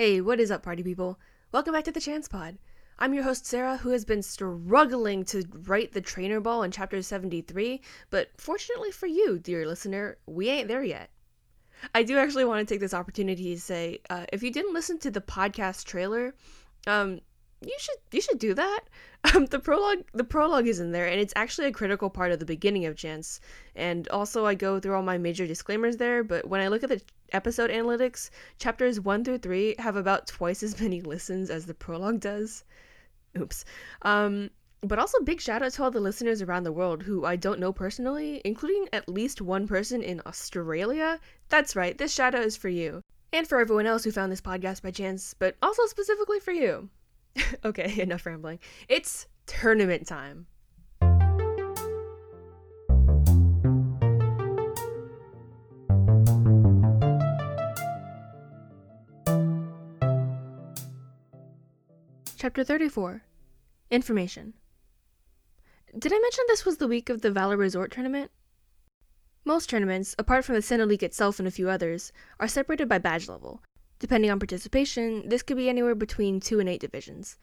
Hey, what is up, party people? Welcome back to the Chance Pod. I'm your host, Sarah, who has been struggling to write the trainer ball in chapter 73, but fortunately for you, dear listener, we ain't there yet. I do actually want to take this opportunity to say uh, if you didn't listen to the podcast trailer, um, you should you should do that. Um, the prologue the prologue is in there, and it's actually a critical part of the beginning of Chance. And also, I go through all my major disclaimers there. But when I look at the episode analytics, chapters one through three have about twice as many listens as the prologue does. Oops. Um, but also big shout out to all the listeners around the world who I don't know personally, including at least one person in Australia. That's right, this shout out is for you. And for everyone else who found this podcast by chance, but also specifically for you. okay, enough rambling. It's tournament time. Chapter 34 Information. Did I mention this was the week of the Valor Resort tournament? Most tournaments, apart from the Sinnoh League itself and a few others, are separated by badge level, Depending on participation, this could be anywhere between 2 and 8 divisions.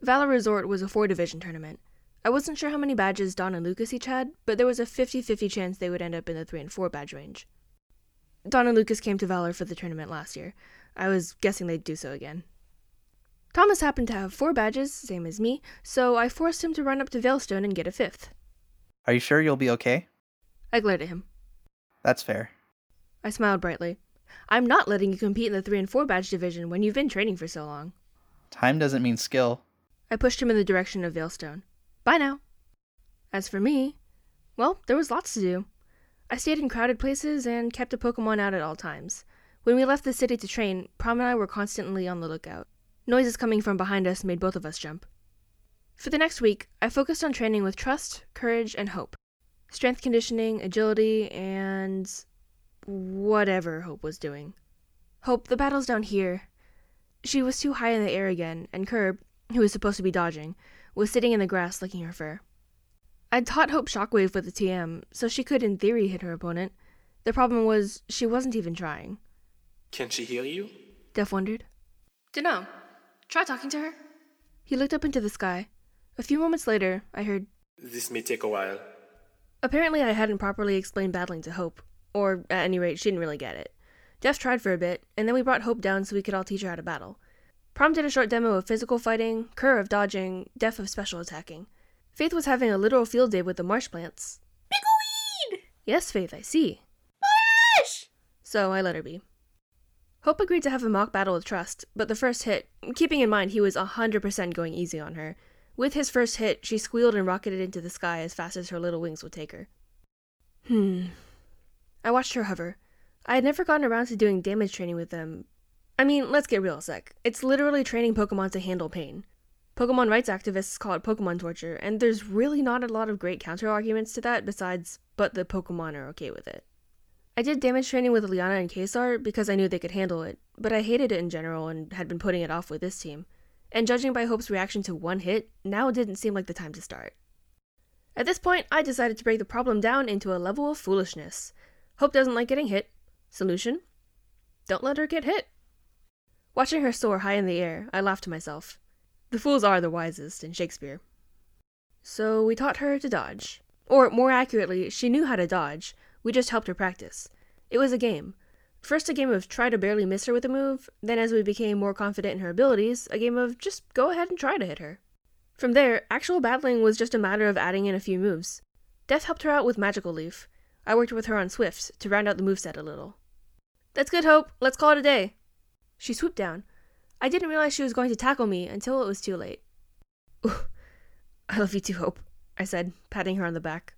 Valor Resort was a 4 division tournament. I wasn't sure how many badges Dawn and Lucas each had, but there was a 50 50 chance they would end up in the 3 and 4 badge range. Dawn and Lucas came to Valor for the tournament last year. I was guessing they'd do so again. Thomas happened to have four badges, same as me, so I forced him to run up to Veilstone and get a fifth. Are you sure you'll be okay? I glared at him. That's fair. I smiled brightly. I'm not letting you compete in the 3 and 4 badge division when you've been training for so long. Time doesn't mean skill. I pushed him in the direction of Veilstone. Bye now. As for me, well, there was lots to do. I stayed in crowded places and kept a Pokemon out at all times. When we left the city to train, Prom and I were constantly on the lookout. Noises coming from behind us made both of us jump. For the next week, I focused on training with trust, courage, and hope. Strength conditioning, agility, and whatever Hope was doing. Hope, the battle's down here. She was too high in the air again, and Curb, who was supposed to be dodging, was sitting in the grass licking her fur. I'd taught Hope Shockwave with the TM, so she could in theory hit her opponent. The problem was, she wasn't even trying. Can she heal you? Def wondered. Dunno. Try talking to her. He looked up into the sky. A few moments later, I heard, This may take a while. Apparently, I hadn't properly explained battling to Hope, or, at any rate, she didn't really get it. Def tried for a bit, and then we brought Hope down so we could all teach her how to battle. Prom did a short demo of physical fighting, Kerr of dodging, Def of special attacking. Faith was having a literal field day with the marsh plants. Pickleweed! Yes, Faith, I see. Marsh! So I let her be. Hope agreed to have a mock battle with Trust, but the first hit, keeping in mind he was 100% going easy on her, with his first hit, she squealed and rocketed into the sky as fast as her little wings would take her. Hmm, I watched her hover. I had never gotten around to doing damage training with them. I mean, let's get real a sec. It's literally training Pokemon to handle pain. Pokemon rights activists call it Pokemon torture, and there's really not a lot of great counter arguments to that besides, but the Pokemon are okay with it. I did damage training with Liana and Kesar because I knew they could handle it, but I hated it in general and had been putting it off with this team. And judging by Hope's reaction to one hit, now didn't seem like the time to start. At this point, I decided to break the problem down into a level of foolishness. Hope doesn't like getting hit. Solution? Don't let her get hit. Watching her soar high in the air, I laughed to myself. The fools are the wisest in Shakespeare. So we taught her to dodge. Or, more accurately, she knew how to dodge. We just helped her practice. It was a game. First, a game of try to barely miss her with a move, then, as we became more confident in her abilities, a game of just go ahead and try to hit her. From there, actual battling was just a matter of adding in a few moves. Def helped her out with Magical Leaf, I worked with her on Swift to round out the moveset a little. That's good, Hope. Let's call it a day. She swooped down. I didn't realize she was going to tackle me until it was too late. Ooh, I love you too, Hope, I said, patting her on the back.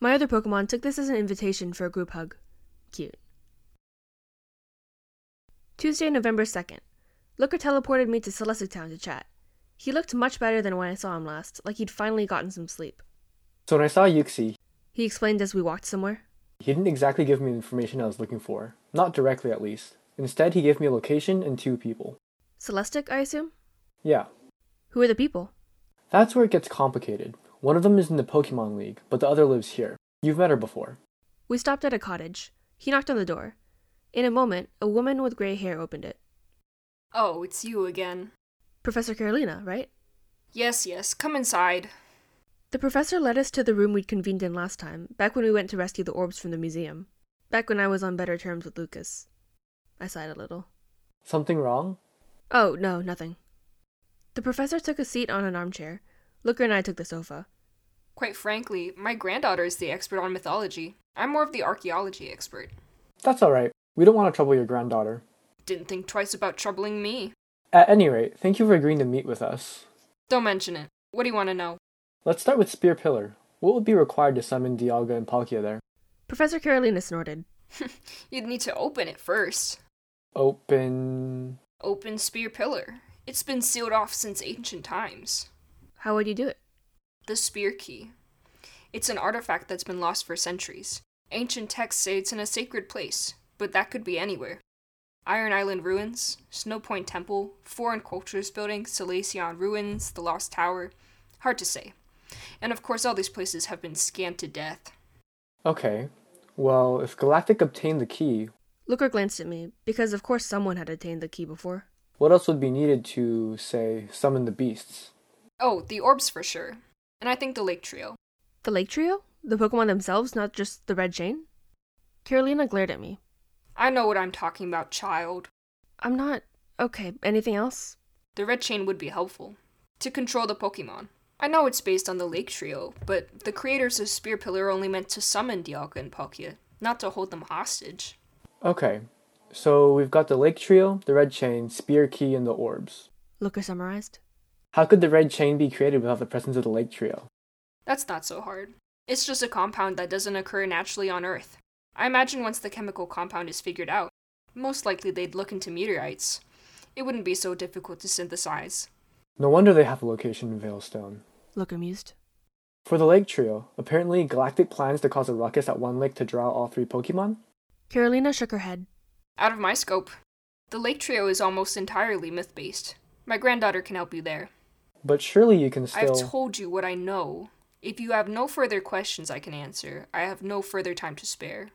My other Pokemon took this as an invitation for a group hug. Cute. Tuesday, November 2nd. Looker teleported me to Celestic Town to chat. He looked much better than when I saw him last, like he'd finally gotten some sleep. So when I saw Uxie, he explained as we walked somewhere. He didn't exactly give me the information I was looking for. Not directly, at least. Instead, he gave me a location and two people. Celestic, I assume? Yeah. Who are the people? That's where it gets complicated. One of them is in the Pokemon League, but the other lives here. You've met her before. We stopped at a cottage. He knocked on the door. In a moment, a woman with gray hair opened it. Oh, it's you again. Professor Carolina, right? Yes, yes, come inside. The professor led us to the room we'd convened in last time, back when we went to rescue the orbs from the museum. Back when I was on better terms with Lucas. I sighed a little. Something wrong? Oh, no, nothing. The professor took a seat on an armchair. Looker and I took the sofa. Quite frankly, my granddaughter is the expert on mythology. I'm more of the archaeology expert. That's alright. We don't want to trouble your granddaughter. Didn't think twice about troubling me. At any rate, thank you for agreeing to meet with us. Don't mention it. What do you want to know? Let's start with Spear Pillar. What would be required to summon Dialga and Palkia there? Professor Carolina snorted. You'd need to open it first. Open. Open Spear Pillar. It's been sealed off since ancient times. How would you do it? The Spear Key. It's an artifact that's been lost for centuries. Ancient texts say it's in a sacred place, but that could be anywhere. Iron Island ruins, Snow Point Temple, Foreign Cultures Building, Solaceon ruins, the Lost Tower. Hard to say. And of course, all these places have been scanned to death. Okay. Well, if Galactic obtained the key, Looker glanced at me, because of course someone had attained the key before. what else would be needed to, say, summon the beasts? Oh, the orbs for sure. And I think the Lake Trio. The Lake Trio? The Pokemon themselves, not just the Red Chain? Carolina glared at me. I know what I'm talking about, child. I'm not. Okay, anything else? The Red Chain would be helpful. To control the Pokemon. I know it's based on the Lake Trio, but the creators of Spear Pillar only meant to summon Dialga and Palkia, not to hold them hostage. Okay. So we've got the Lake Trio, the Red Chain, Spear Key, and the orbs. Looker summarized. How could the Red Chain be created without the presence of the Lake Trio? That's not so hard. It's just a compound that doesn't occur naturally on Earth. I imagine once the chemical compound is figured out, most likely they'd look into meteorites. It wouldn't be so difficult to synthesize. No wonder they have a location in Veilstone. Looker mused. For the Lake Trio, apparently Galactic plans to cause a ruckus at one lake to draw all three Pokemon? Carolina shook her head. Out of my scope. The Lake Trio is almost entirely myth based. My granddaughter can help you there. But surely you can still. I've told you what I know. If you have no further questions I can answer, I have no further time to spare.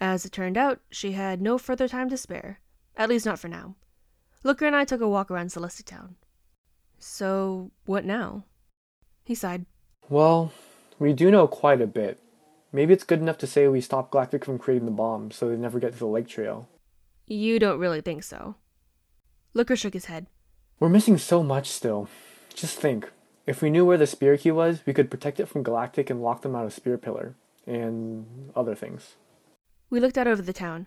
As it turned out, she had no further time to spare. At least not for now. Looker and I took a walk around Celestic Town. So, what now? He sighed. Well, we do know quite a bit. Maybe it's good enough to say we stop Galactic from creating the bomb so they never get to the Lake Trio. You don't really think so. Looker shook his head. We're missing so much still. Just think. If we knew where the Spear Key was, we could protect it from Galactic and lock them out of Spear Pillar. And other things. We looked out over the town.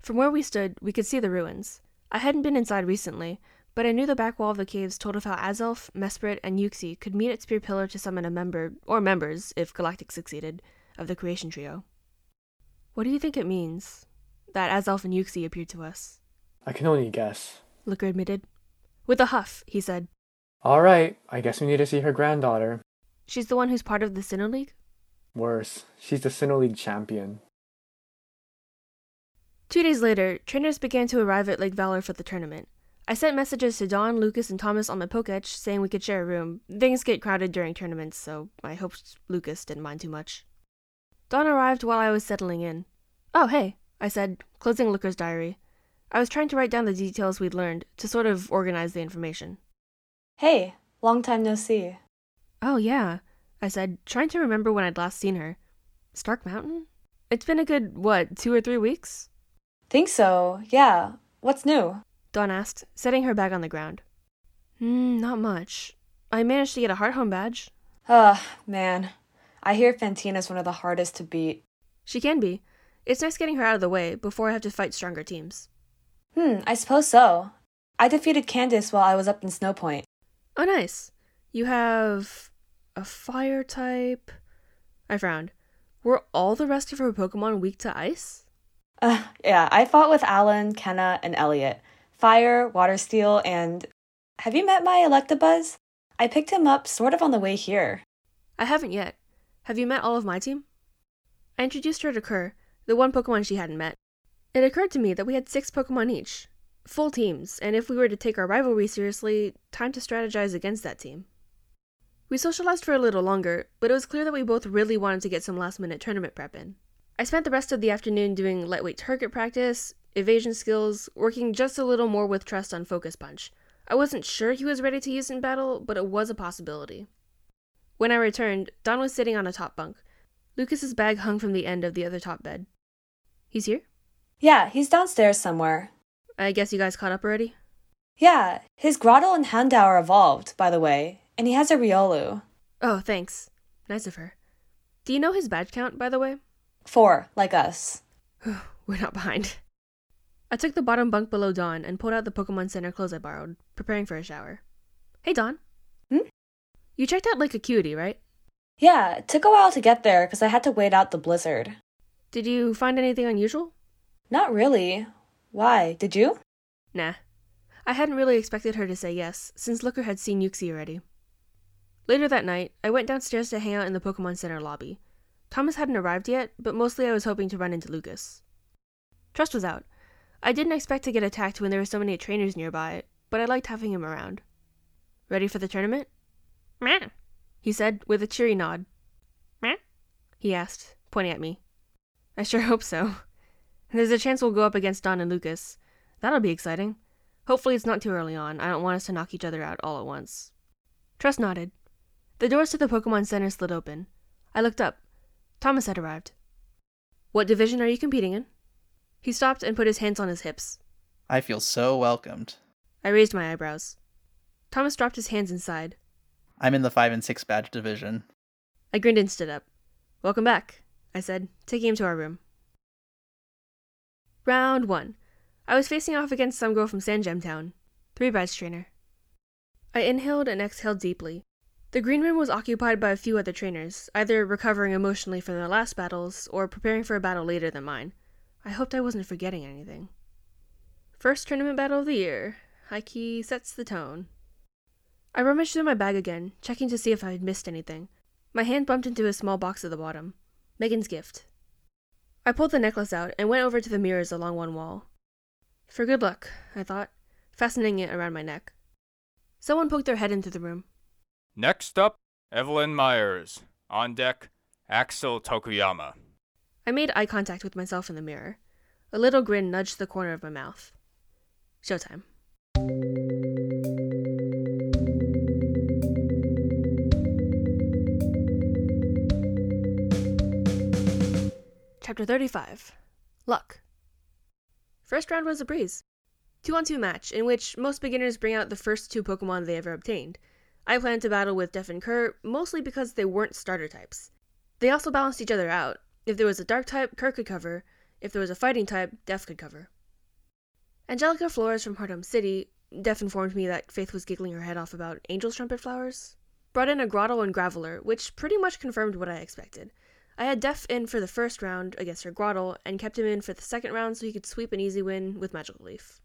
From where we stood, we could see the ruins. I hadn't been inside recently, but I knew the back wall of the caves told of how Azelf, Mesprit, and Uxie could meet at Spear Pillar to summon a member, or members, if Galactic succeeded, of the Creation Trio. What do you think it means? That Azelf and Uxie appeared to us. I can only guess. Looker admitted. With a huff, he said. Alright, I guess we need to see her granddaughter. She's the one who's part of the Sinnoh League? Worse, she's the Sinnoh League champion. Two days later, trainers began to arrive at Lake Valor for the tournament. I sent messages to Dawn, Lucas, and Thomas on my Poketch saying we could share a room. Things get crowded during tournaments, so I hoped Lucas didn't mind too much. Dawn arrived while I was settling in. Oh, hey, I said, closing Looker's diary. I was trying to write down the details we'd learned, to sort of organize the information. Hey, long time no see. Oh, yeah, I said, trying to remember when I'd last seen her. Stark Mountain? It's been a good, what, two or three weeks? Think so, yeah. What's new? Dawn asked, setting her bag on the ground. Hmm, not much. I managed to get a Hearthome badge. Ugh, man. I hear Fantina's one of the hardest to beat. She can be. It's nice getting her out of the way before I have to fight stronger teams. Hmm, I suppose so. I defeated Candice while I was up in Snowpoint. Oh, nice. You have a fire type. I frowned. Were all the rest of her Pokemon weak to ice? Uh, yeah, I fought with Alan, Kenna, and Elliot. Fire, Water Steel, and. Have you met my Electabuzz? I picked him up sort of on the way here. I haven't yet. Have you met all of my team? I introduced her to Kerr, the one Pokemon she hadn't met. It occurred to me that we had six Pokemon each, full teams, and if we were to take our rivalry seriously, time to strategize against that team. We socialized for a little longer, but it was clear that we both really wanted to get some last minute tournament prep in. I spent the rest of the afternoon doing lightweight target practice, evasion skills, working just a little more with trust on Focus Punch. I wasn't sure he was ready to use in battle, but it was a possibility. When I returned, Dawn was sitting on a top bunk. Lucas's bag hung from the end of the other top bed. He's here? Yeah, he's downstairs somewhere. I guess you guys caught up already? Yeah, his Grottle and Houndour are evolved, by the way, and he has a Riolu. Oh, thanks. Nice of her. Do you know his badge count, by the way? Four, like us. We're not behind. I took the bottom bunk below Dawn and pulled out the Pokemon Center clothes I borrowed, preparing for a shower. Hey, Dawn. Hmm? You checked out Lake Acuity, right? Yeah, it took a while to get there because I had to wait out the blizzard. Did you find anything unusual? Not really. Why? Did you? Nah. I hadn't really expected her to say yes, since Looker had seen Uxie already. Later that night, I went downstairs to hang out in the Pokemon Center lobby. Thomas hadn't arrived yet, but mostly I was hoping to run into Lucas. Trust was out. I didn't expect to get attacked when there were so many trainers nearby, but I liked having him around. Ready for the tournament? Meh, he said with a cheery nod. Meh? he asked, pointing at me. I sure hope so. There's a chance we'll go up against Dawn and Lucas. That'll be exciting. Hopefully it's not too early on. I don't want us to knock each other out all at once. Trust nodded. The doors to the Pokemon Center slid open. I looked up. Thomas had arrived. What division are you competing in? He stopped and put his hands on his hips. I feel so welcomed. I raised my eyebrows. Thomas dropped his hands inside. I'm in the 5 and 6 badge division. I grinned and stood up. Welcome back, I said, taking him to our room. Round one. I was facing off against some girl from Sandgem Town, three badge trainer. I inhaled and exhaled deeply. The green room was occupied by a few other trainers, either recovering emotionally from their last battles or preparing for a battle later than mine. I hoped I wasn't forgetting anything. First tournament battle of the year. Haiki sets the tone. I rummaged through my bag again, checking to see if I had missed anything. My hand bumped into a small box at the bottom. Megan's gift. I pulled the necklace out and went over to the mirrors along one wall. For good luck, I thought, fastening it around my neck. Someone poked their head into the room. Next up, Evelyn Myers. On deck, Axel Tokuyama. I made eye contact with myself in the mirror. A little grin nudged the corner of my mouth. Showtime. Chapter 35 Luck. First round was a breeze. Two on two match, in which most beginners bring out the first two Pokemon they ever obtained. I planned to battle with Def and Kerr, mostly because they weren't starter types. They also balanced each other out. If there was a dark type, Kirk could cover. If there was a fighting type, Def could cover. Angelica Flores from Hearthome City, Def informed me that Faith was giggling her head off about Angel's Trumpet Flowers, brought in a Grottle and Graveler, which pretty much confirmed what I expected. I had Def in for the first round against her Grottle, and kept him in for the second round so he could sweep an easy win with Magical Leaf.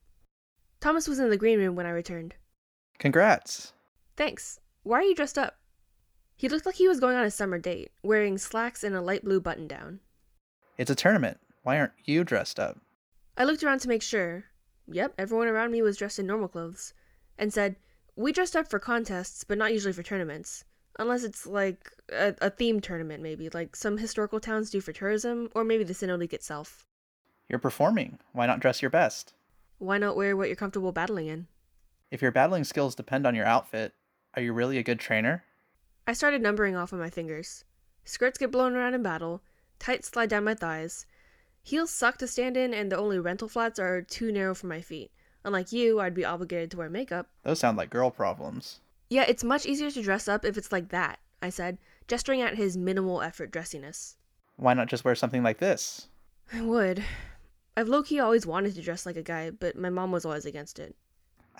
Thomas was in the green room when I returned. Congrats. Thanks. Why are you dressed up? He looked like he was going on a summer date, wearing slacks and a light blue button down. It's a tournament. Why aren't you dressed up? I looked around to make sure. Yep, everyone around me was dressed in normal clothes. And said, We dressed up for contests, but not usually for tournaments. Unless it's like a, a theme tournament, maybe, like some historical towns do for tourism, or maybe the Sinnoh League itself. You're performing. Why not dress your best? Why not wear what you're comfortable battling in? If your battling skills depend on your outfit, are you really a good trainer? I started numbering off on my fingers. Skirts get blown around in battle, tights slide down my thighs, heels suck to stand in, and the only rental flats are too narrow for my feet. Unlike you, I'd be obligated to wear makeup. Those sound like girl problems. Yeah, it's much easier to dress up if it's like that, I said, gesturing at his minimal effort dressiness. Why not just wear something like this? I would. I've low key always wanted to dress like a guy, but my mom was always against it.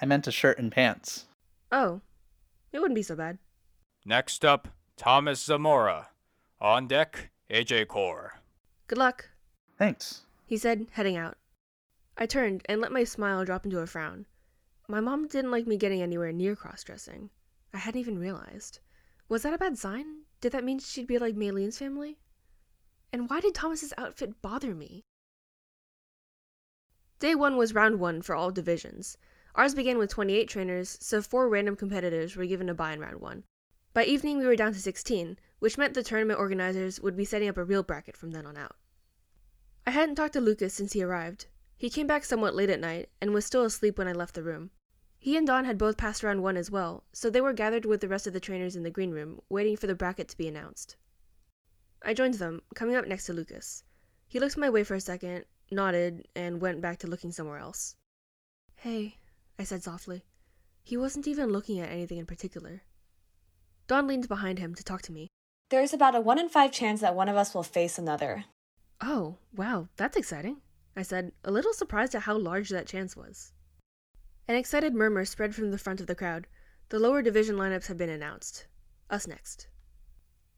I meant a shirt and pants. Oh, it wouldn't be so bad. Next up, Thomas Zamora. On deck, AJ Core. Good luck, Thanks. he said, heading out. I turned and let my smile drop into a frown. My mom didn't like me getting anywhere near cross dressing. I hadn't even realized. Was that a bad sign? Did that mean she'd be like Maylene's family? And why did Thomas's outfit bother me? Day one was round one for all divisions. Ours began with 28 trainers, so four random competitors were given a bye in round one. By evening, we were down to 16, which meant the tournament organizers would be setting up a real bracket from then on out. I hadn't talked to Lucas since he arrived. He came back somewhat late at night and was still asleep when I left the room. He and Dawn had both passed round one as well, so they were gathered with the rest of the trainers in the green room, waiting for the bracket to be announced. I joined them, coming up next to Lucas. He looked my way for a second, nodded, and went back to looking somewhere else. Hey, I said softly. He wasn't even looking at anything in particular. Dawn leaned behind him to talk to me. There's about a 1 in 5 chance that one of us will face another. Oh, wow, that's exciting, I said, a little surprised at how large that chance was. An excited murmur spread from the front of the crowd. The lower division lineups had been announced. Us next.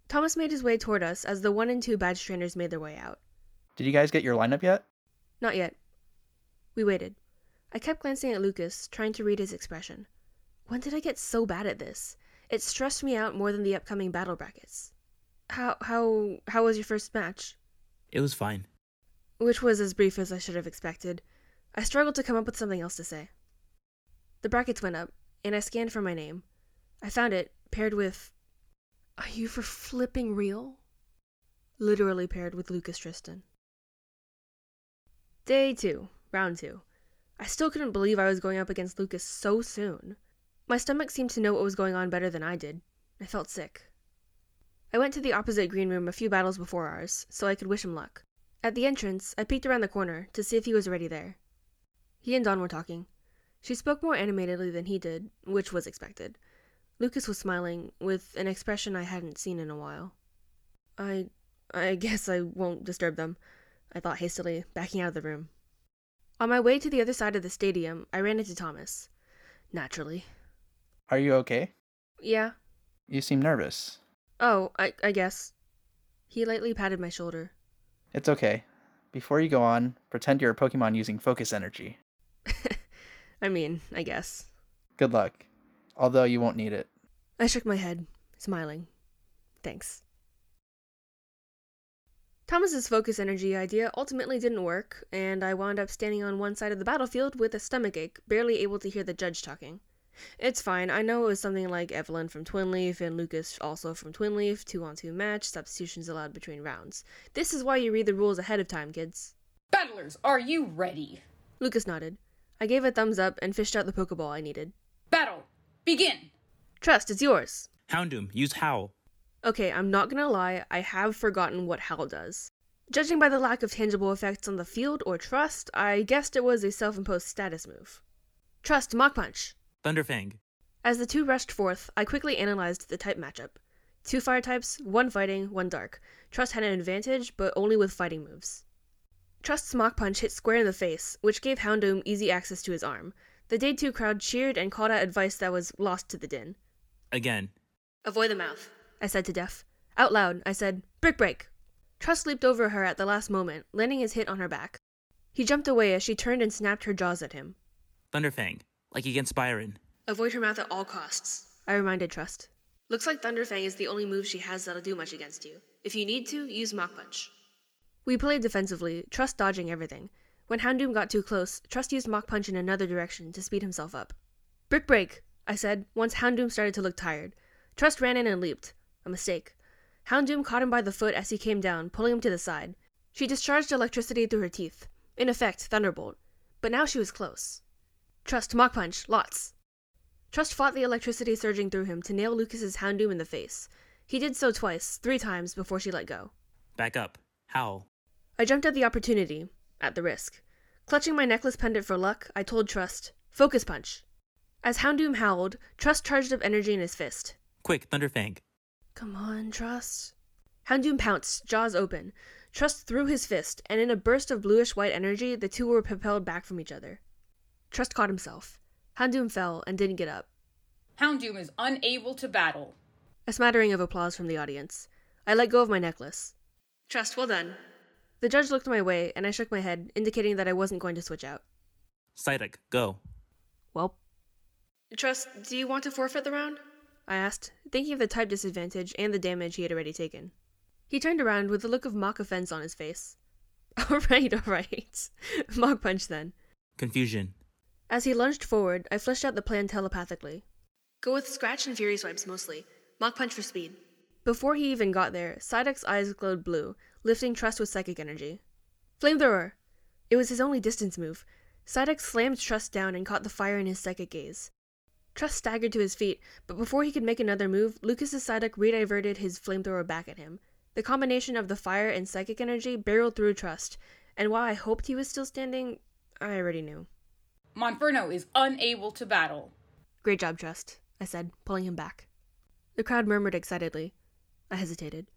Thomas made his way toward us as the 1 and 2 badge trainers made their way out. Did you guys get your lineup yet? Not yet. We waited. I kept glancing at Lucas, trying to read his expression. When did I get so bad at this? It stressed me out more than the upcoming battle brackets. How how how was your first match? It was fine. Which was as brief as I should have expected. I struggled to come up with something else to say. The brackets went up, and I scanned for my name. I found it, paired with. Are you for flipping real? Literally paired with Lucas Tristan. Day two, round two. I still couldn't believe I was going up against Lucas so soon. My stomach seemed to know what was going on better than I did. I felt sick. I went to the opposite green room a few battles before ours, so I could wish him luck. At the entrance, I peeked around the corner to see if he was already there. He and Dawn were talking. She spoke more animatedly than he did, which was expected. Lucas was smiling, with an expression I hadn't seen in a while. I. I guess I won't disturb them, I thought hastily, backing out of the room. On my way to the other side of the stadium, I ran into Thomas. Naturally. Are you okay? Yeah. You seem nervous. Oh, I, I guess. He lightly patted my shoulder. It's okay. Before you go on, pretend you're a Pokemon using focus energy. I mean, I guess. Good luck. Although you won't need it. I shook my head, smiling. Thanks. Thomas's focus energy idea ultimately didn't work, and I wound up standing on one side of the battlefield with a stomachache, barely able to hear the judge talking. It's fine, I know it was something like Evelyn from Twinleaf and Lucas also from Twinleaf, two on two match, substitutions allowed between rounds. This is why you read the rules ahead of time, kids. Battlers, are you ready? Lucas nodded. I gave a thumbs up and fished out the Pokeball I needed. Battle, begin! Trust, it's yours. Houndoom, use Howl. Okay, I'm not gonna lie, I have forgotten what Howl does. Judging by the lack of tangible effects on the field or Trust, I guessed it was a self imposed status move. Trust, Mach Punch! Thunderfang. As the two rushed forth, I quickly analyzed the type matchup. Two fire types, one fighting, one dark. Trust had an advantage, but only with fighting moves. Trust's Mach Punch hit square in the face, which gave Houndoom easy access to his arm. The Day 2 crowd cheered and called out advice that was lost to the din. Again. Avoid the mouth, I said to Def. Out loud, I said, Brick Break! Trust leaped over her at the last moment, landing his hit on her back. He jumped away as she turned and snapped her jaws at him. Thunderfang, like against Byron. Avoid her mouth at all costs, I reminded Trust. Looks like Thunderfang is the only move she has that'll do much against you. If you need to, use Mach Punch. We played defensively, Trust dodging everything. When Houndoom got too close, Trust used Mach Punch in another direction to speed himself up. Brick Break, I said, once Houndoom started to look tired. Trust ran in and leaped. A mistake. Houndoom caught him by the foot as he came down, pulling him to the side. She discharged electricity through her teeth. In effect, Thunderbolt. But now she was close. Trust, Mach Punch, lots. Trust fought the electricity surging through him to nail Lucas's Houndoom in the face. He did so twice, three times, before she let go. Back up. Howl. I jumped at the opportunity, at the risk. Clutching my necklace pendant for luck, I told Trust, Focus Punch. As Houndoom howled, Trust charged up energy in his fist. Quick, Thunderfang. Come on, Trust. Houndoom pounced, jaws open. Trust threw his fist, and in a burst of bluish white energy, the two were propelled back from each other. Trust caught himself. Houndoom fell and didn't get up. Houndoom is unable to battle. A smattering of applause from the audience. I let go of my necklace. Trust, well done. The judge looked my way, and I shook my head, indicating that I wasn't going to switch out. Psyduck, go. Well, Trust, do you want to forfeit the round? I asked, thinking of the type disadvantage and the damage he had already taken. He turned around with a look of mock offense on his face. All right, all right. Mach Punch then. Confusion. As he lunged forward, I fleshed out the plan telepathically. Go with Scratch and Fury Swipes mostly. Mach Punch for speed. Before he even got there, Psyduck's eyes glowed blue, lifting Trust with psychic energy. Flamethrower! It was his only distance move. Psyduck slammed Trust down and caught the fire in his psychic gaze. Trust staggered to his feet, but before he could make another move, Lucas's Psyduck rediverted his flamethrower back at him. The combination of the fire and psychic energy barreled through Trust, and while I hoped he was still standing, I already knew. Monferno is unable to battle. Great job, Trust, I said, pulling him back. The crowd murmured excitedly. I hesitated.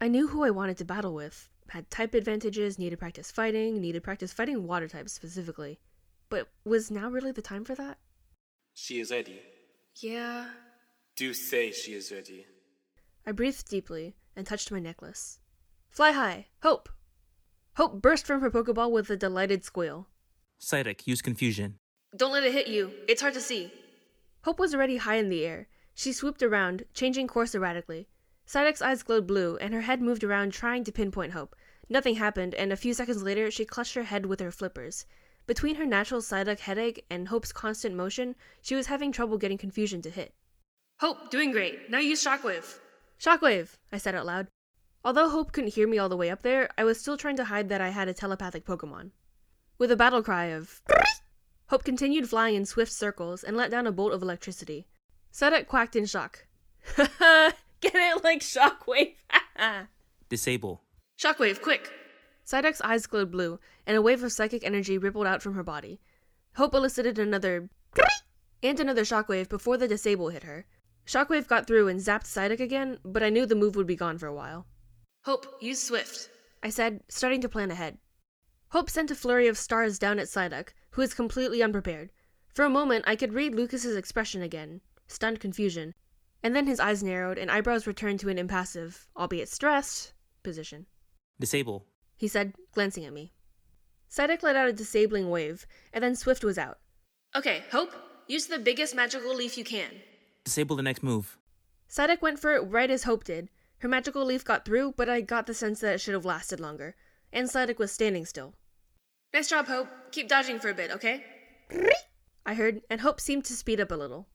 I knew who I wanted to battle with, had type advantages, needed practice fighting, needed practice fighting water types specifically. But was now really the time for that? She is ready. Yeah. Do say she is ready. I breathed deeply and touched my necklace. Fly high! Hope! Hope burst from her Pokeball with a delighted squeal. Psyduck, use confusion. Don't let it hit you. It's hard to see. Hope was already high in the air. She swooped around, changing course erratically. Psyduck's eyes glowed blue, and her head moved around trying to pinpoint Hope. Nothing happened, and a few seconds later she clutched her head with her flippers. Between her natural Psyduck headache and Hope's constant motion, she was having trouble getting confusion to hit. Hope, doing great. Now use Shockwave. Shockwave, I said out loud. Although Hope couldn't hear me all the way up there, I was still trying to hide that I had a telepathic Pokemon. With a battle cry of Hope continued flying in swift circles and let down a bolt of electricity. Psyduck quacked in shock. Get it like Shockwave! Disable. Shockwave, quick! Psyduck's eyes glowed blue, and a wave of psychic energy rippled out from her body. Hope elicited another and another shockwave before the disable hit her. Shockwave got through and zapped Psyduck again, but I knew the move would be gone for a while. Hope, use Swift, I said, starting to plan ahead. Hope sent a flurry of stars down at Psyduck, who was completely unprepared. For a moment, I could read Lucas's expression again, stunned confusion, and then his eyes narrowed and eyebrows returned to an impassive, albeit stressed, position. Disable. He said, glancing at me. Psyduck let out a disabling wave, and then Swift was out. Okay, Hope, use the biggest magical leaf you can. Disable the next move. Psyduck went for it right as Hope did. Her magical leaf got through, but I got the sense that it should have lasted longer. And Psyduck was standing still. Nice job, Hope. Keep dodging for a bit, okay? I heard, and Hope seemed to speed up a little.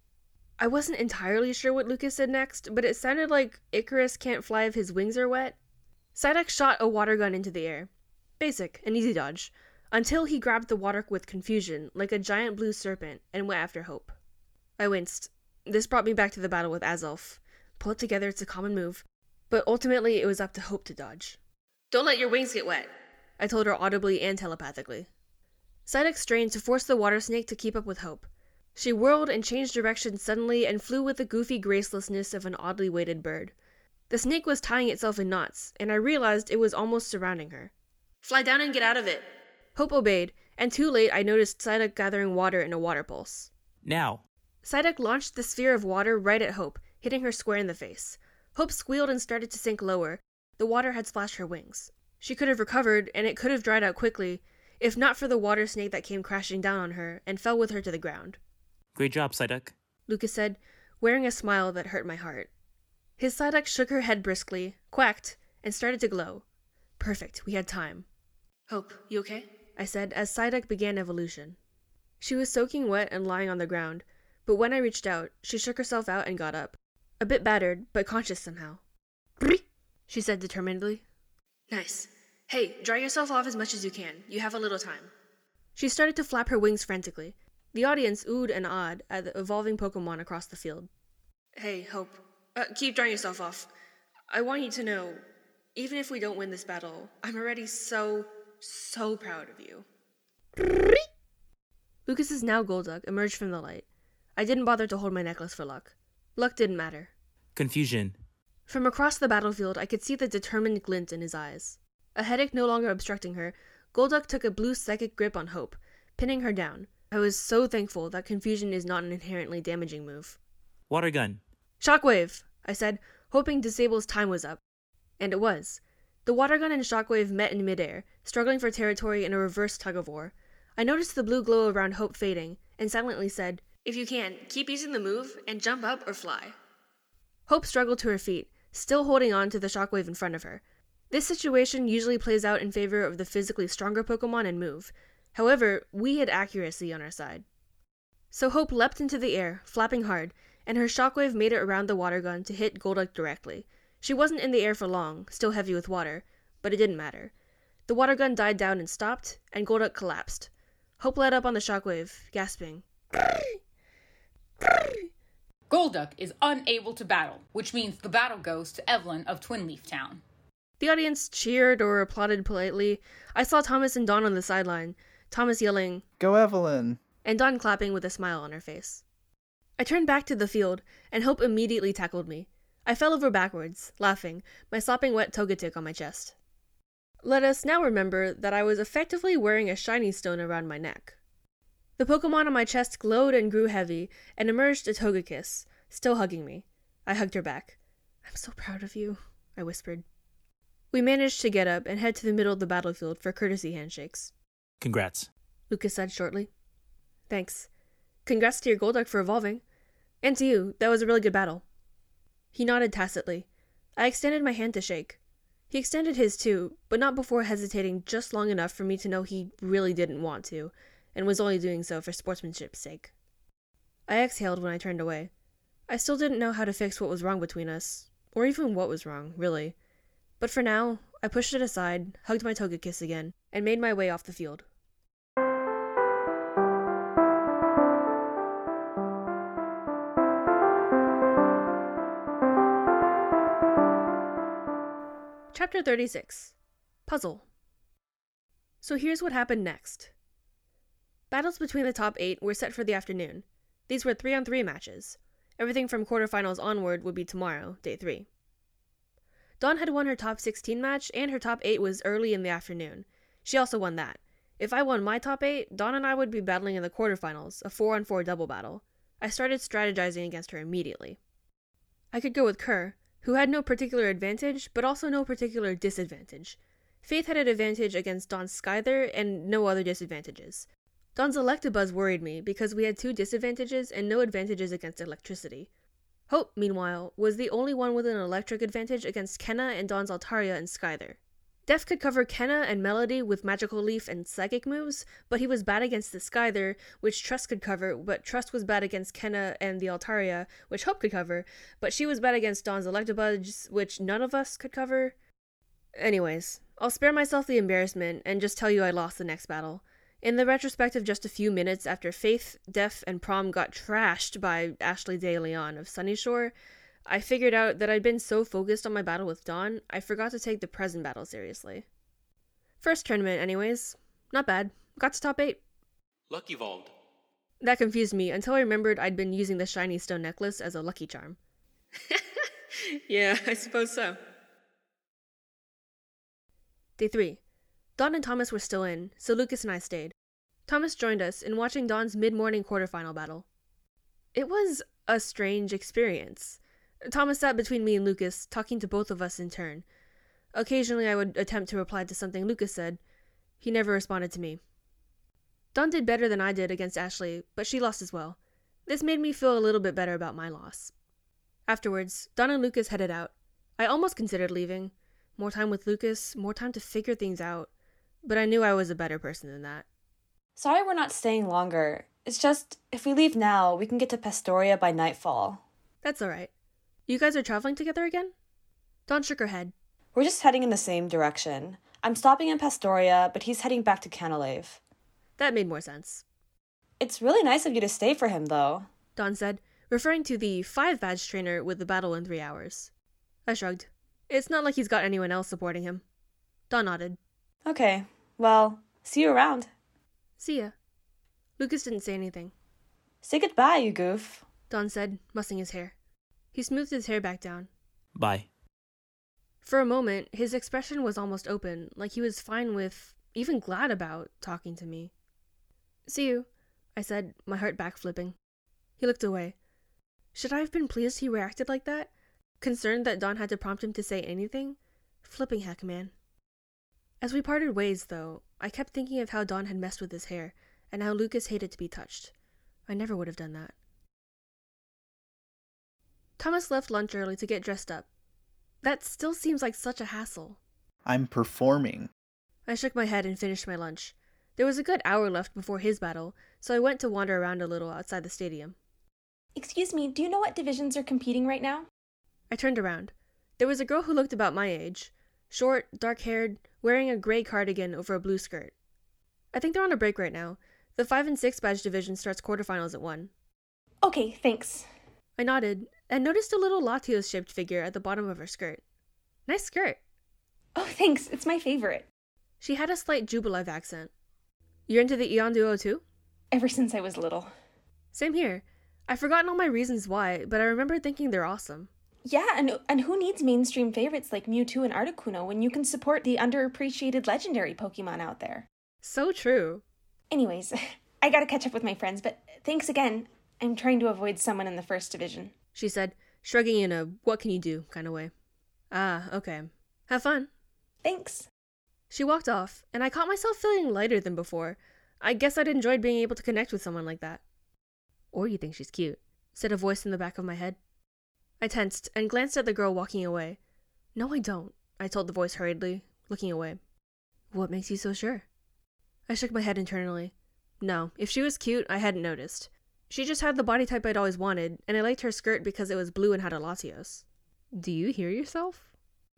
I wasn't entirely sure what Lucas said next, but it sounded like Icarus can't fly if his wings are wet. Psyduck shot a water gun into the air. Basic, an easy dodge. Until he grabbed the water with confusion, like a giant blue serpent, and went after Hope. I winced. This brought me back to the battle with Azelf. Pull it together, it's a common move. But ultimately, it was up to Hope to dodge. Don't let your wings get wet, I told her audibly and telepathically. Psyduck strained to force the water snake to keep up with Hope. She whirled and changed direction suddenly and flew with the goofy gracelessness of an oddly weighted bird. The snake was tying itself in knots, and I realized it was almost surrounding her. Fly down and get out of it. Hope obeyed, and too late I noticed Psyduck gathering water in a water pulse. Now. Psyduck launched the sphere of water right at Hope, hitting her square in the face. Hope squealed and started to sink lower. The water had splashed her wings. She could have recovered, and it could have dried out quickly, if not for the water snake that came crashing down on her and fell with her to the ground. Great job, Psyduck. Lucas said, wearing a smile that hurt my heart. His Psyduck shook her head briskly, quacked, and started to glow. Perfect, we had time. Hope, you okay? I said as Psyduck began evolution. She was soaking wet and lying on the ground, but when I reached out, she shook herself out and got up. A bit battered, but conscious somehow. She said determinedly. Nice. Hey, dry yourself off as much as you can. You have a little time. She started to flap her wings frantically. The audience oohed and awed at the evolving Pokemon across the field. Hey, Hope. Uh, keep drying yourself off. I want you to know, even if we don't win this battle, I'm already so, so proud of you. Lucas's now Golduck emerged from the light. I didn't bother to hold my necklace for luck. Luck didn't matter. Confusion. From across the battlefield, I could see the determined glint in his eyes. A headache no longer obstructing her, Golduck took a blue psychic grip on Hope, pinning her down. I was so thankful that confusion is not an inherently damaging move. Water gun. Shockwave! I said, hoping Disable's time was up. And it was. The water gun and Shockwave met in midair, struggling for territory in a reverse tug of war. I noticed the blue glow around Hope fading, and silently said, If you can, keep using the move and jump up or fly. Hope struggled to her feet, still holding on to the shockwave in front of her. This situation usually plays out in favor of the physically stronger Pokemon and move. However, we had accuracy on our side. So Hope leapt into the air, flapping hard, and her shockwave made it around the water gun to hit Golduck directly. She wasn't in the air for long, still heavy with water, but it didn't matter. The water gun died down and stopped, and Golduck collapsed. Hope let up on the shockwave, gasping. Golduck is unable to battle, which means the battle goes to Evelyn of Twinleaf Town. The audience cheered or applauded politely. I saw Thomas and Dawn on the sideline, Thomas yelling, Go Evelyn! and Dawn clapping with a smile on her face. I turned back to the field, and Hope immediately tackled me. I fell over backwards, laughing, my sopping wet togetic on my chest. Let us now remember that I was effectively wearing a shiny stone around my neck. The Pokemon on my chest glowed and grew heavy, and emerged a Togekiss, still hugging me. I hugged her back. I'm so proud of you, I whispered. We managed to get up and head to the middle of the battlefield for courtesy handshakes. Congrats. Lucas said shortly. Thanks. Congrats to your Golduck for evolving. And to you, that was a really good battle. He nodded tacitly. I extended my hand to shake. He extended his too, but not before hesitating just long enough for me to know he really didn't want to, and was only doing so for sportsmanship's sake. I exhaled when I turned away. I still didn't know how to fix what was wrong between us, or even what was wrong, really. But for now, I pushed it aside, hugged my Togekiss again, and made my way off the field. Chapter 36 Puzzle. So here's what happened next. Battles between the top eight were set for the afternoon. These were three on three matches. Everything from quarterfinals onward would be tomorrow, day three. Dawn had won her top 16 match, and her top 8 was early in the afternoon. She also won that. If I won my top 8, Dawn and I would be battling in the quarterfinals, a 4 on 4 double battle. I started strategizing against her immediately. I could go with Kerr, who had no particular advantage, but also no particular disadvantage. Faith had an advantage against Dawn's Scyther and no other disadvantages. Dawn's Electabuzz worried me because we had two disadvantages and no advantages against electricity. Hope, meanwhile, was the only one with an electric advantage against Kenna and Dawn's Altaria and Scyther. Def could cover Kenna and Melody with Magical Leaf and Psychic moves, but he was bad against the Scyther, which Trust could cover, but Trust was bad against Kenna and the Altaria, which Hope could cover, but she was bad against Dawn's Electabuzz, which none of us could cover. Anyways, I'll spare myself the embarrassment and just tell you I lost the next battle. In the retrospect of just a few minutes after Faith, Def, and Prom got trashed by Ashley De Leon of Sunyshore, I figured out that I'd been so focused on my battle with Dawn, I forgot to take the present battle seriously. First tournament, anyways. Not bad. Got to top 8. Lucky Vault. That confused me until I remembered I'd been using the shiny stone necklace as a lucky charm. yeah, I suppose so. Day 3. Dawn and Thomas were still in, so Lucas and I stayed. Thomas joined us in watching Dawn's mid morning quarterfinal battle. It was a strange experience. Thomas sat between me and Lucas, talking to both of us in turn. Occasionally, I would attempt to reply to something Lucas said. He never responded to me. Dawn did better than I did against Ashley, but she lost as well. This made me feel a little bit better about my loss. Afterwards, Dawn and Lucas headed out. I almost considered leaving. More time with Lucas, more time to figure things out. But I knew I was a better person than that. Sorry we're not staying longer. It's just, if we leave now, we can get to Pastoria by nightfall. That's alright. You guys are traveling together again? Dawn shook her head. We're just heading in the same direction. I'm stopping in Pastoria, but he's heading back to Canalave. That made more sense. It's really nice of you to stay for him, though. Dawn said, referring to the five badge trainer with the battle in three hours. I shrugged. It's not like he's got anyone else supporting him. Dawn nodded. Okay, well, see you around. See ya. Lucas didn't say anything. Say goodbye, you goof. Dawn said, mussing his hair. He smoothed his hair back down. Bye. For a moment, his expression was almost open, like he was fine with, even glad about, talking to me. See you, I said, my heart backflipping. He looked away. Should I have been pleased he reacted like that? Concerned that Dawn had to prompt him to say anything? Flipping heck, man. As we parted ways, though, I kept thinking of how Dawn had messed with his hair, and how Lucas hated to be touched. I never would have done that. Thomas left lunch early to get dressed up. That still seems like such a hassle. I'm performing. I shook my head and finished my lunch. There was a good hour left before his battle, so I went to wander around a little outside the stadium. Excuse me, do you know what divisions are competing right now? I turned around. There was a girl who looked about my age. Short, dark haired, wearing a gray cardigan over a blue skirt. I think they're on a break right now. The 5 and 6 badge division starts quarterfinals at 1. Okay, thanks. I nodded and noticed a little Latios shaped figure at the bottom of her skirt. Nice skirt. Oh, thanks. It's my favorite. She had a slight Jubilife accent. You're into the Eon Duo too? Ever since I was little. Same here. I've forgotten all my reasons why, but I remember thinking they're awesome. Yeah, and and who needs mainstream favorites like Mewtwo and Articuno when you can support the underappreciated legendary Pokemon out there? So true. Anyways, I gotta catch up with my friends, but thanks again. I'm trying to avoid someone in the first division. She said, shrugging in a what can you do kind of way. Ah, okay. Have fun. Thanks. She walked off, and I caught myself feeling lighter than before. I guess I'd enjoyed being able to connect with someone like that. Or you think she's cute, said a voice in the back of my head. I tensed and glanced at the girl walking away. No, I don't, I told the voice hurriedly, looking away. What makes you so sure? I shook my head internally. No, if she was cute, I hadn't noticed. She just had the body type I'd always wanted, and I liked her skirt because it was blue and had a Latios. Do you hear yourself?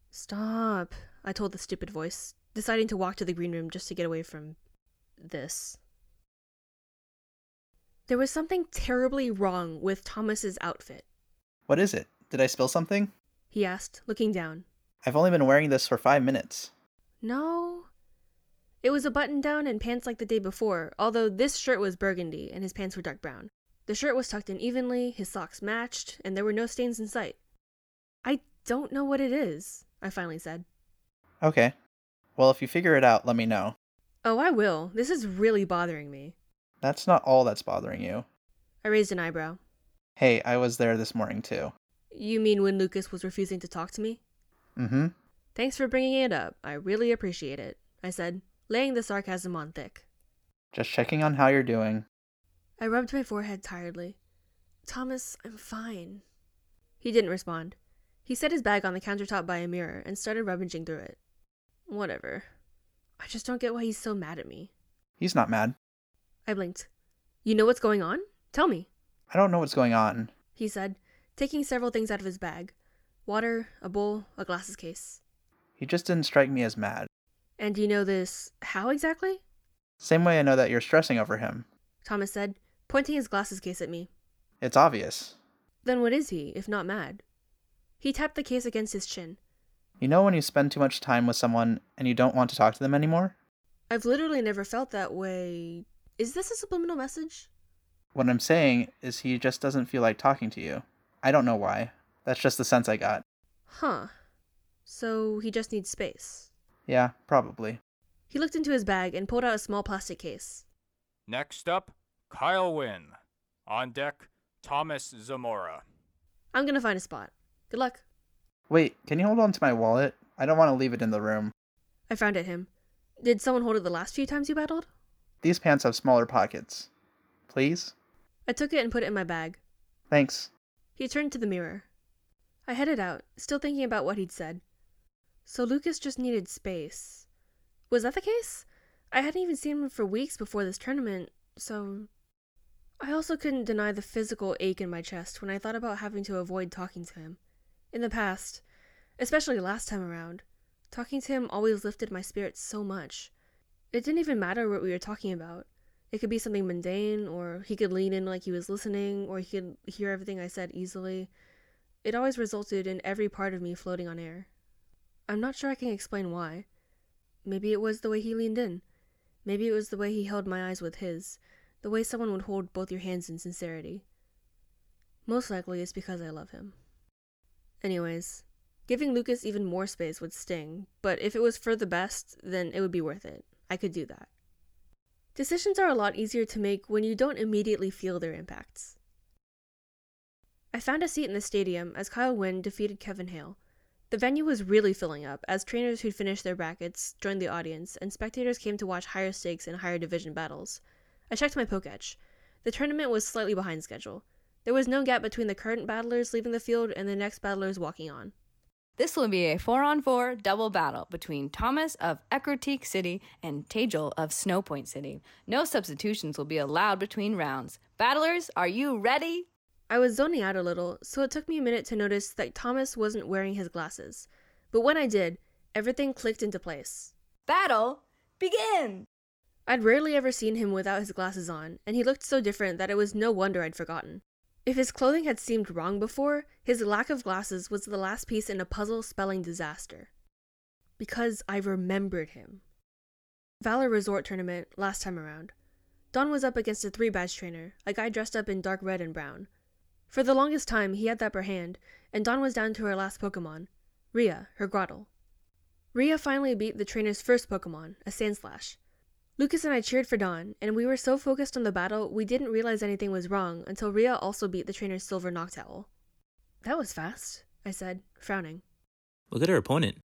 Stop, I told the stupid voice, deciding to walk to the green room just to get away from this. There was something terribly wrong with Thomas's outfit. What is it? Did I spill something? He asked, looking down. I've only been wearing this for five minutes. No. It was a button down and pants like the day before, although this shirt was burgundy and his pants were dark brown. The shirt was tucked in evenly, his socks matched, and there were no stains in sight. I don't know what it is, I finally said. Okay. Well, if you figure it out, let me know. Oh, I will. This is really bothering me. That's not all that's bothering you. I raised an eyebrow. Hey, I was there this morning too. You mean when Lucas was refusing to talk to me? Mm hmm. Thanks for bringing it up. I really appreciate it, I said, laying the sarcasm on thick. Just checking on how you're doing. I rubbed my forehead tiredly. Thomas, I'm fine. He didn't respond. He set his bag on the countertop by a mirror and started rummaging through it. Whatever. I just don't get why he's so mad at me. He's not mad. I blinked. You know what's going on? Tell me. I don't know what's going on. He said, taking several things out of his bag water, a bowl, a glasses case. He just didn't strike me as mad. And you know this how exactly? Same way I know that you're stressing over him. Thomas said, pointing his glasses case at me. It's obvious. Then what is he, if not mad? He tapped the case against his chin. You know when you spend too much time with someone and you don't want to talk to them anymore? I've literally never felt that way. Is this a subliminal message? What I'm saying is he just doesn't feel like talking to you. I don't know why. That's just the sense I got. Huh. So he just needs space. Yeah, probably. He looked into his bag and pulled out a small plastic case. Next up, Kyle Wynn. On deck, Thomas Zamora. I'm gonna find a spot. Good luck. Wait, can you hold on to my wallet? I don't want to leave it in the room. I frowned at him. Did someone hold it the last few times you battled? These pants have smaller pockets. Please? I took it and put it in my bag. Thanks. He turned to the mirror. I headed out, still thinking about what he'd said. So Lucas just needed space. Was that the case? I hadn't even seen him for weeks before this tournament, so. I also couldn't deny the physical ache in my chest when I thought about having to avoid talking to him. In the past, especially last time around, talking to him always lifted my spirits so much. It didn't even matter what we were talking about. It could be something mundane, or he could lean in like he was listening, or he could hear everything I said easily. It always resulted in every part of me floating on air. I'm not sure I can explain why. Maybe it was the way he leaned in. Maybe it was the way he held my eyes with his, the way someone would hold both your hands in sincerity. Most likely it's because I love him. Anyways, giving Lucas even more space would sting, but if it was for the best, then it would be worth it. I could do that. Decisions are a lot easier to make when you don't immediately feel their impacts. I found a seat in the stadium as Kyle Wynn defeated Kevin Hale. The venue was really filling up as trainers who'd finished their brackets joined the audience and spectators came to watch higher stakes and higher division battles. I checked my Poketch. The tournament was slightly behind schedule. There was no gap between the current battlers leaving the field and the next battlers walking on. This will be a 4 on 4 double battle between Thomas of Ecruteak City and Tejal of Snowpoint City. No substitutions will be allowed between rounds. Battlers, are you ready? I was zoning out a little, so it took me a minute to notice that Thomas wasn't wearing his glasses. But when I did, everything clicked into place. Battle, begin! I'd rarely ever seen him without his glasses on, and he looked so different that it was no wonder I'd forgotten. If his clothing had seemed wrong before, his lack of glasses was the last piece in a puzzle spelling disaster. Because I remembered him. Valor Resort Tournament last time around. Dawn was up against a three badge trainer, a guy dressed up in dark red and brown. For the longest time, he had the upper hand, and Dawn was down to her last Pokemon, Rhea, her Grottle. Rhea finally beat the trainer's first Pokemon, a Sandslash. Lucas and I cheered for Dawn, and we were so focused on the battle we didn't realize anything was wrong until Rhea also beat the trainer's Silver Noctowl. That was fast, I said, frowning. Look at her opponent.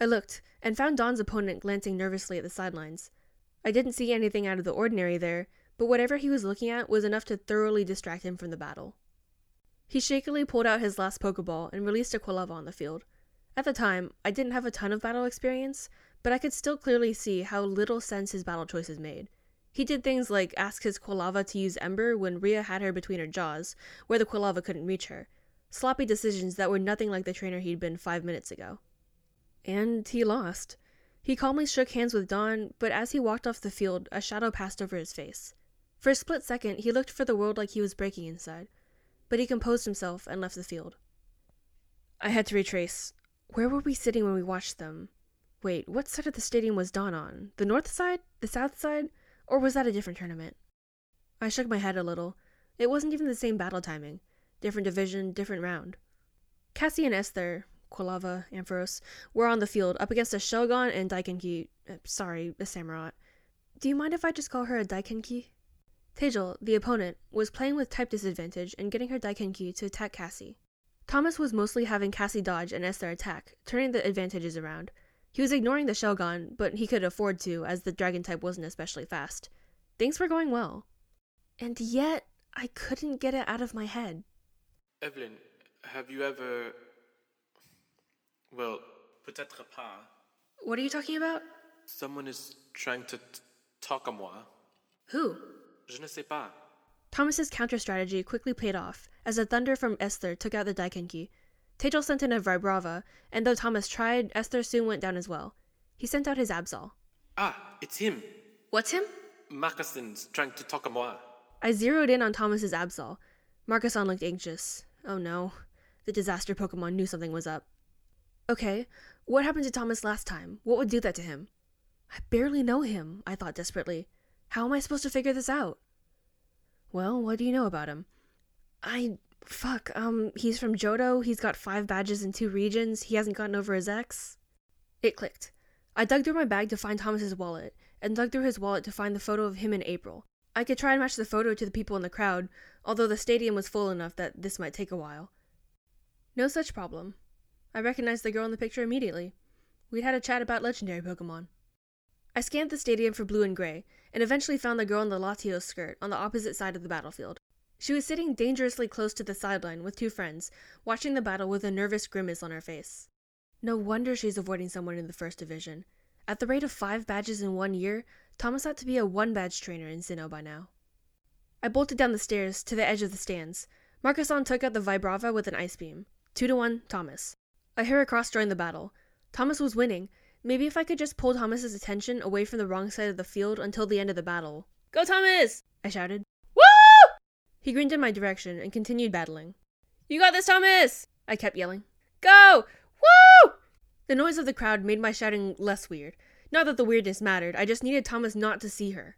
I looked, and found Dawn's opponent glancing nervously at the sidelines. I didn't see anything out of the ordinary there, but whatever he was looking at was enough to thoroughly distract him from the battle. He shakily pulled out his last Pokeball and released a Quilava on the field. At the time, I didn't have a ton of battle experience, but I could still clearly see how little sense his battle choices made. He did things like ask his Quilava to use Ember when Rhea had her between her jaws, where the Quilava couldn't reach her. Sloppy decisions that were nothing like the trainer he'd been five minutes ago. And he lost. He calmly shook hands with Dawn, but as he walked off the field, a shadow passed over his face. For a split second, he looked for the world like he was breaking inside but he composed himself and left the field. I had to retrace. Where were we sitting when we watched them? Wait, what side of the stadium was Dawn on? The north side? The south side? Or was that a different tournament? I shook my head a little. It wasn't even the same battle timing. Different division, different round. Cassie and Esther, Quilava, Ampharos, were on the field up against a Shelgon and Daikenki. Uh, sorry, a Samurott. Do you mind if I just call her a Daikenki? Tejal, the opponent, was playing with type disadvantage and getting her Daikenki to attack Cassie. Thomas was mostly having Cassie dodge and Esther attack, turning the advantages around. He was ignoring the Shelgon, but he could afford to, as the dragon type wasn't especially fast. Things were going well. And yet, I couldn't get it out of my head. Evelyn, have you ever. Well, peut-être pas. What are you talking about? Someone is trying to t- talk à moi. Who? Je ne sais pas. Thomas's counter strategy quickly paid off, as a thunder from Esther took out the Daikenki. Tejal sent in a Vibrava, and though Thomas tried, Esther soon went down as well. He sent out his Absol. Ah, it's him. What's him? Marcusson's trying to talk à moi. I zeroed in on Thomas's Absol. Marcusson looked anxious. Oh no. The disaster Pokemon knew something was up. Okay, what happened to Thomas last time? What would do that to him? I barely know him, I thought desperately. How am I supposed to figure this out? Well, what do you know about him? I. Fuck, um, he's from Johto, he's got five badges in two regions, he hasn't gotten over his ex. It clicked. I dug through my bag to find Thomas's wallet, and dug through his wallet to find the photo of him in April. I could try and match the photo to the people in the crowd, although the stadium was full enough that this might take a while. No such problem. I recognized the girl in the picture immediately. We'd had a chat about legendary Pokemon. I scanned the stadium for blue and gray, and eventually found the girl in the Latios skirt on the opposite side of the battlefield. She was sitting dangerously close to the sideline with two friends, watching the battle with a nervous grimace on her face. No wonder she's avoiding someone in the first division. At the rate of five badges in one year, Thomas ought to be a one badge trainer in Sinnoh by now. I bolted down the stairs to the edge of the stands. Marcusson took out the Vibrava with an ice beam. Two to one, Thomas. I Heracross joined the battle. Thomas was winning, Maybe if I could just pull Thomas's attention away from the wrong side of the field until the end of the battle. Go, Thomas! I shouted. He grinned in my direction and continued battling. You got this, Thomas! I kept yelling. Go! Woo! The noise of the crowd made my shouting less weird. Not that the weirdness mattered, I just needed Thomas not to see her.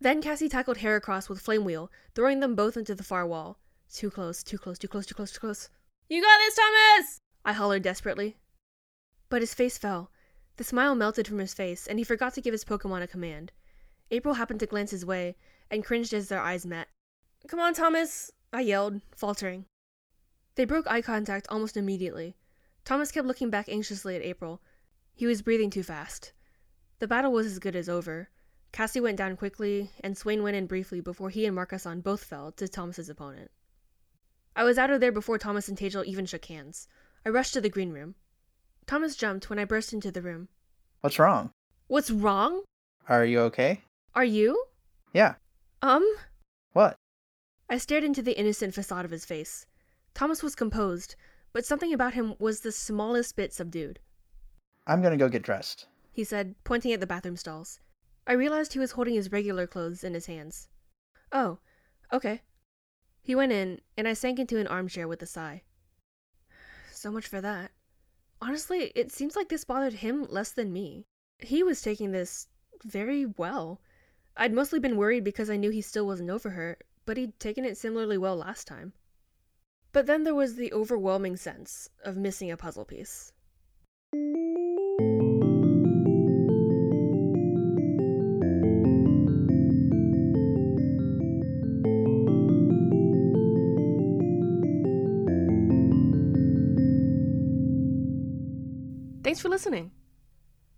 Then Cassie tackled Heracross with Flame Wheel, throwing them both into the far wall. Too close, too close, too close, too close, too close. You got this, Thomas! I hollered desperately. But his face fell, the smile melted from his face, and he forgot to give his Pokemon a command. April happened to glance his way, and cringed as their eyes met. Come on, Thomas! I yelled, faltering. They broke eye contact almost immediately. Thomas kept looking back anxiously at April. He was breathing too fast. The battle was as good as over. Cassie went down quickly, and Swain went in briefly before he and Marcusson both fell to Thomas's opponent. I was out of there before Thomas and Tejal even shook hands. I rushed to the green room. Thomas jumped when I burst into the room. What's wrong? What's wrong? Are you okay? Are you? Yeah. Um? What? I stared into the innocent facade of his face. Thomas was composed, but something about him was the smallest bit subdued. I'm gonna go get dressed. he said, pointing at the bathroom stalls. I realized he was holding his regular clothes in his hands. Oh, okay. He went in, and I sank into an armchair with a sigh. So much for that. Honestly, it seems like this bothered him less than me. He was taking this very well. I'd mostly been worried because I knew he still wasn't over her, but he'd taken it similarly well last time. But then there was the overwhelming sense of missing a puzzle piece. Thanks for listening.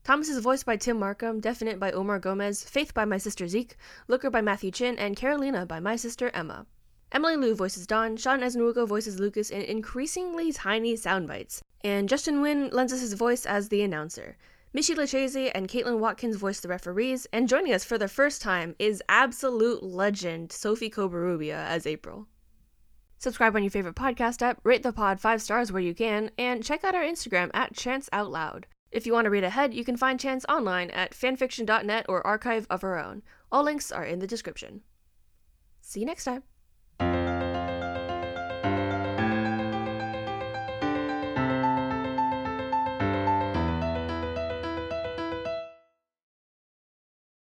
Thomas is voiced by Tim Markham, Definite by Omar Gomez, Faith by my sister Zeke, Looker by Matthew Chin, and Carolina by my sister Emma. Emily Liu voices Dawn, Sean Esnugo voices Lucas in increasingly tiny sound bites, and Justin Wynn lends us his voice as the announcer. Michi Lachese and Caitlin Watkins voice the referees, and joining us for the first time is absolute legend Sophie Kobarubia as April. Subscribe on your favorite podcast app, rate the pod five stars where you can, and check out our Instagram at Chance Out Loud. If you want to read ahead, you can find Chance online at fanfiction.net or Archive of Our Own. All links are in the description. See you next time.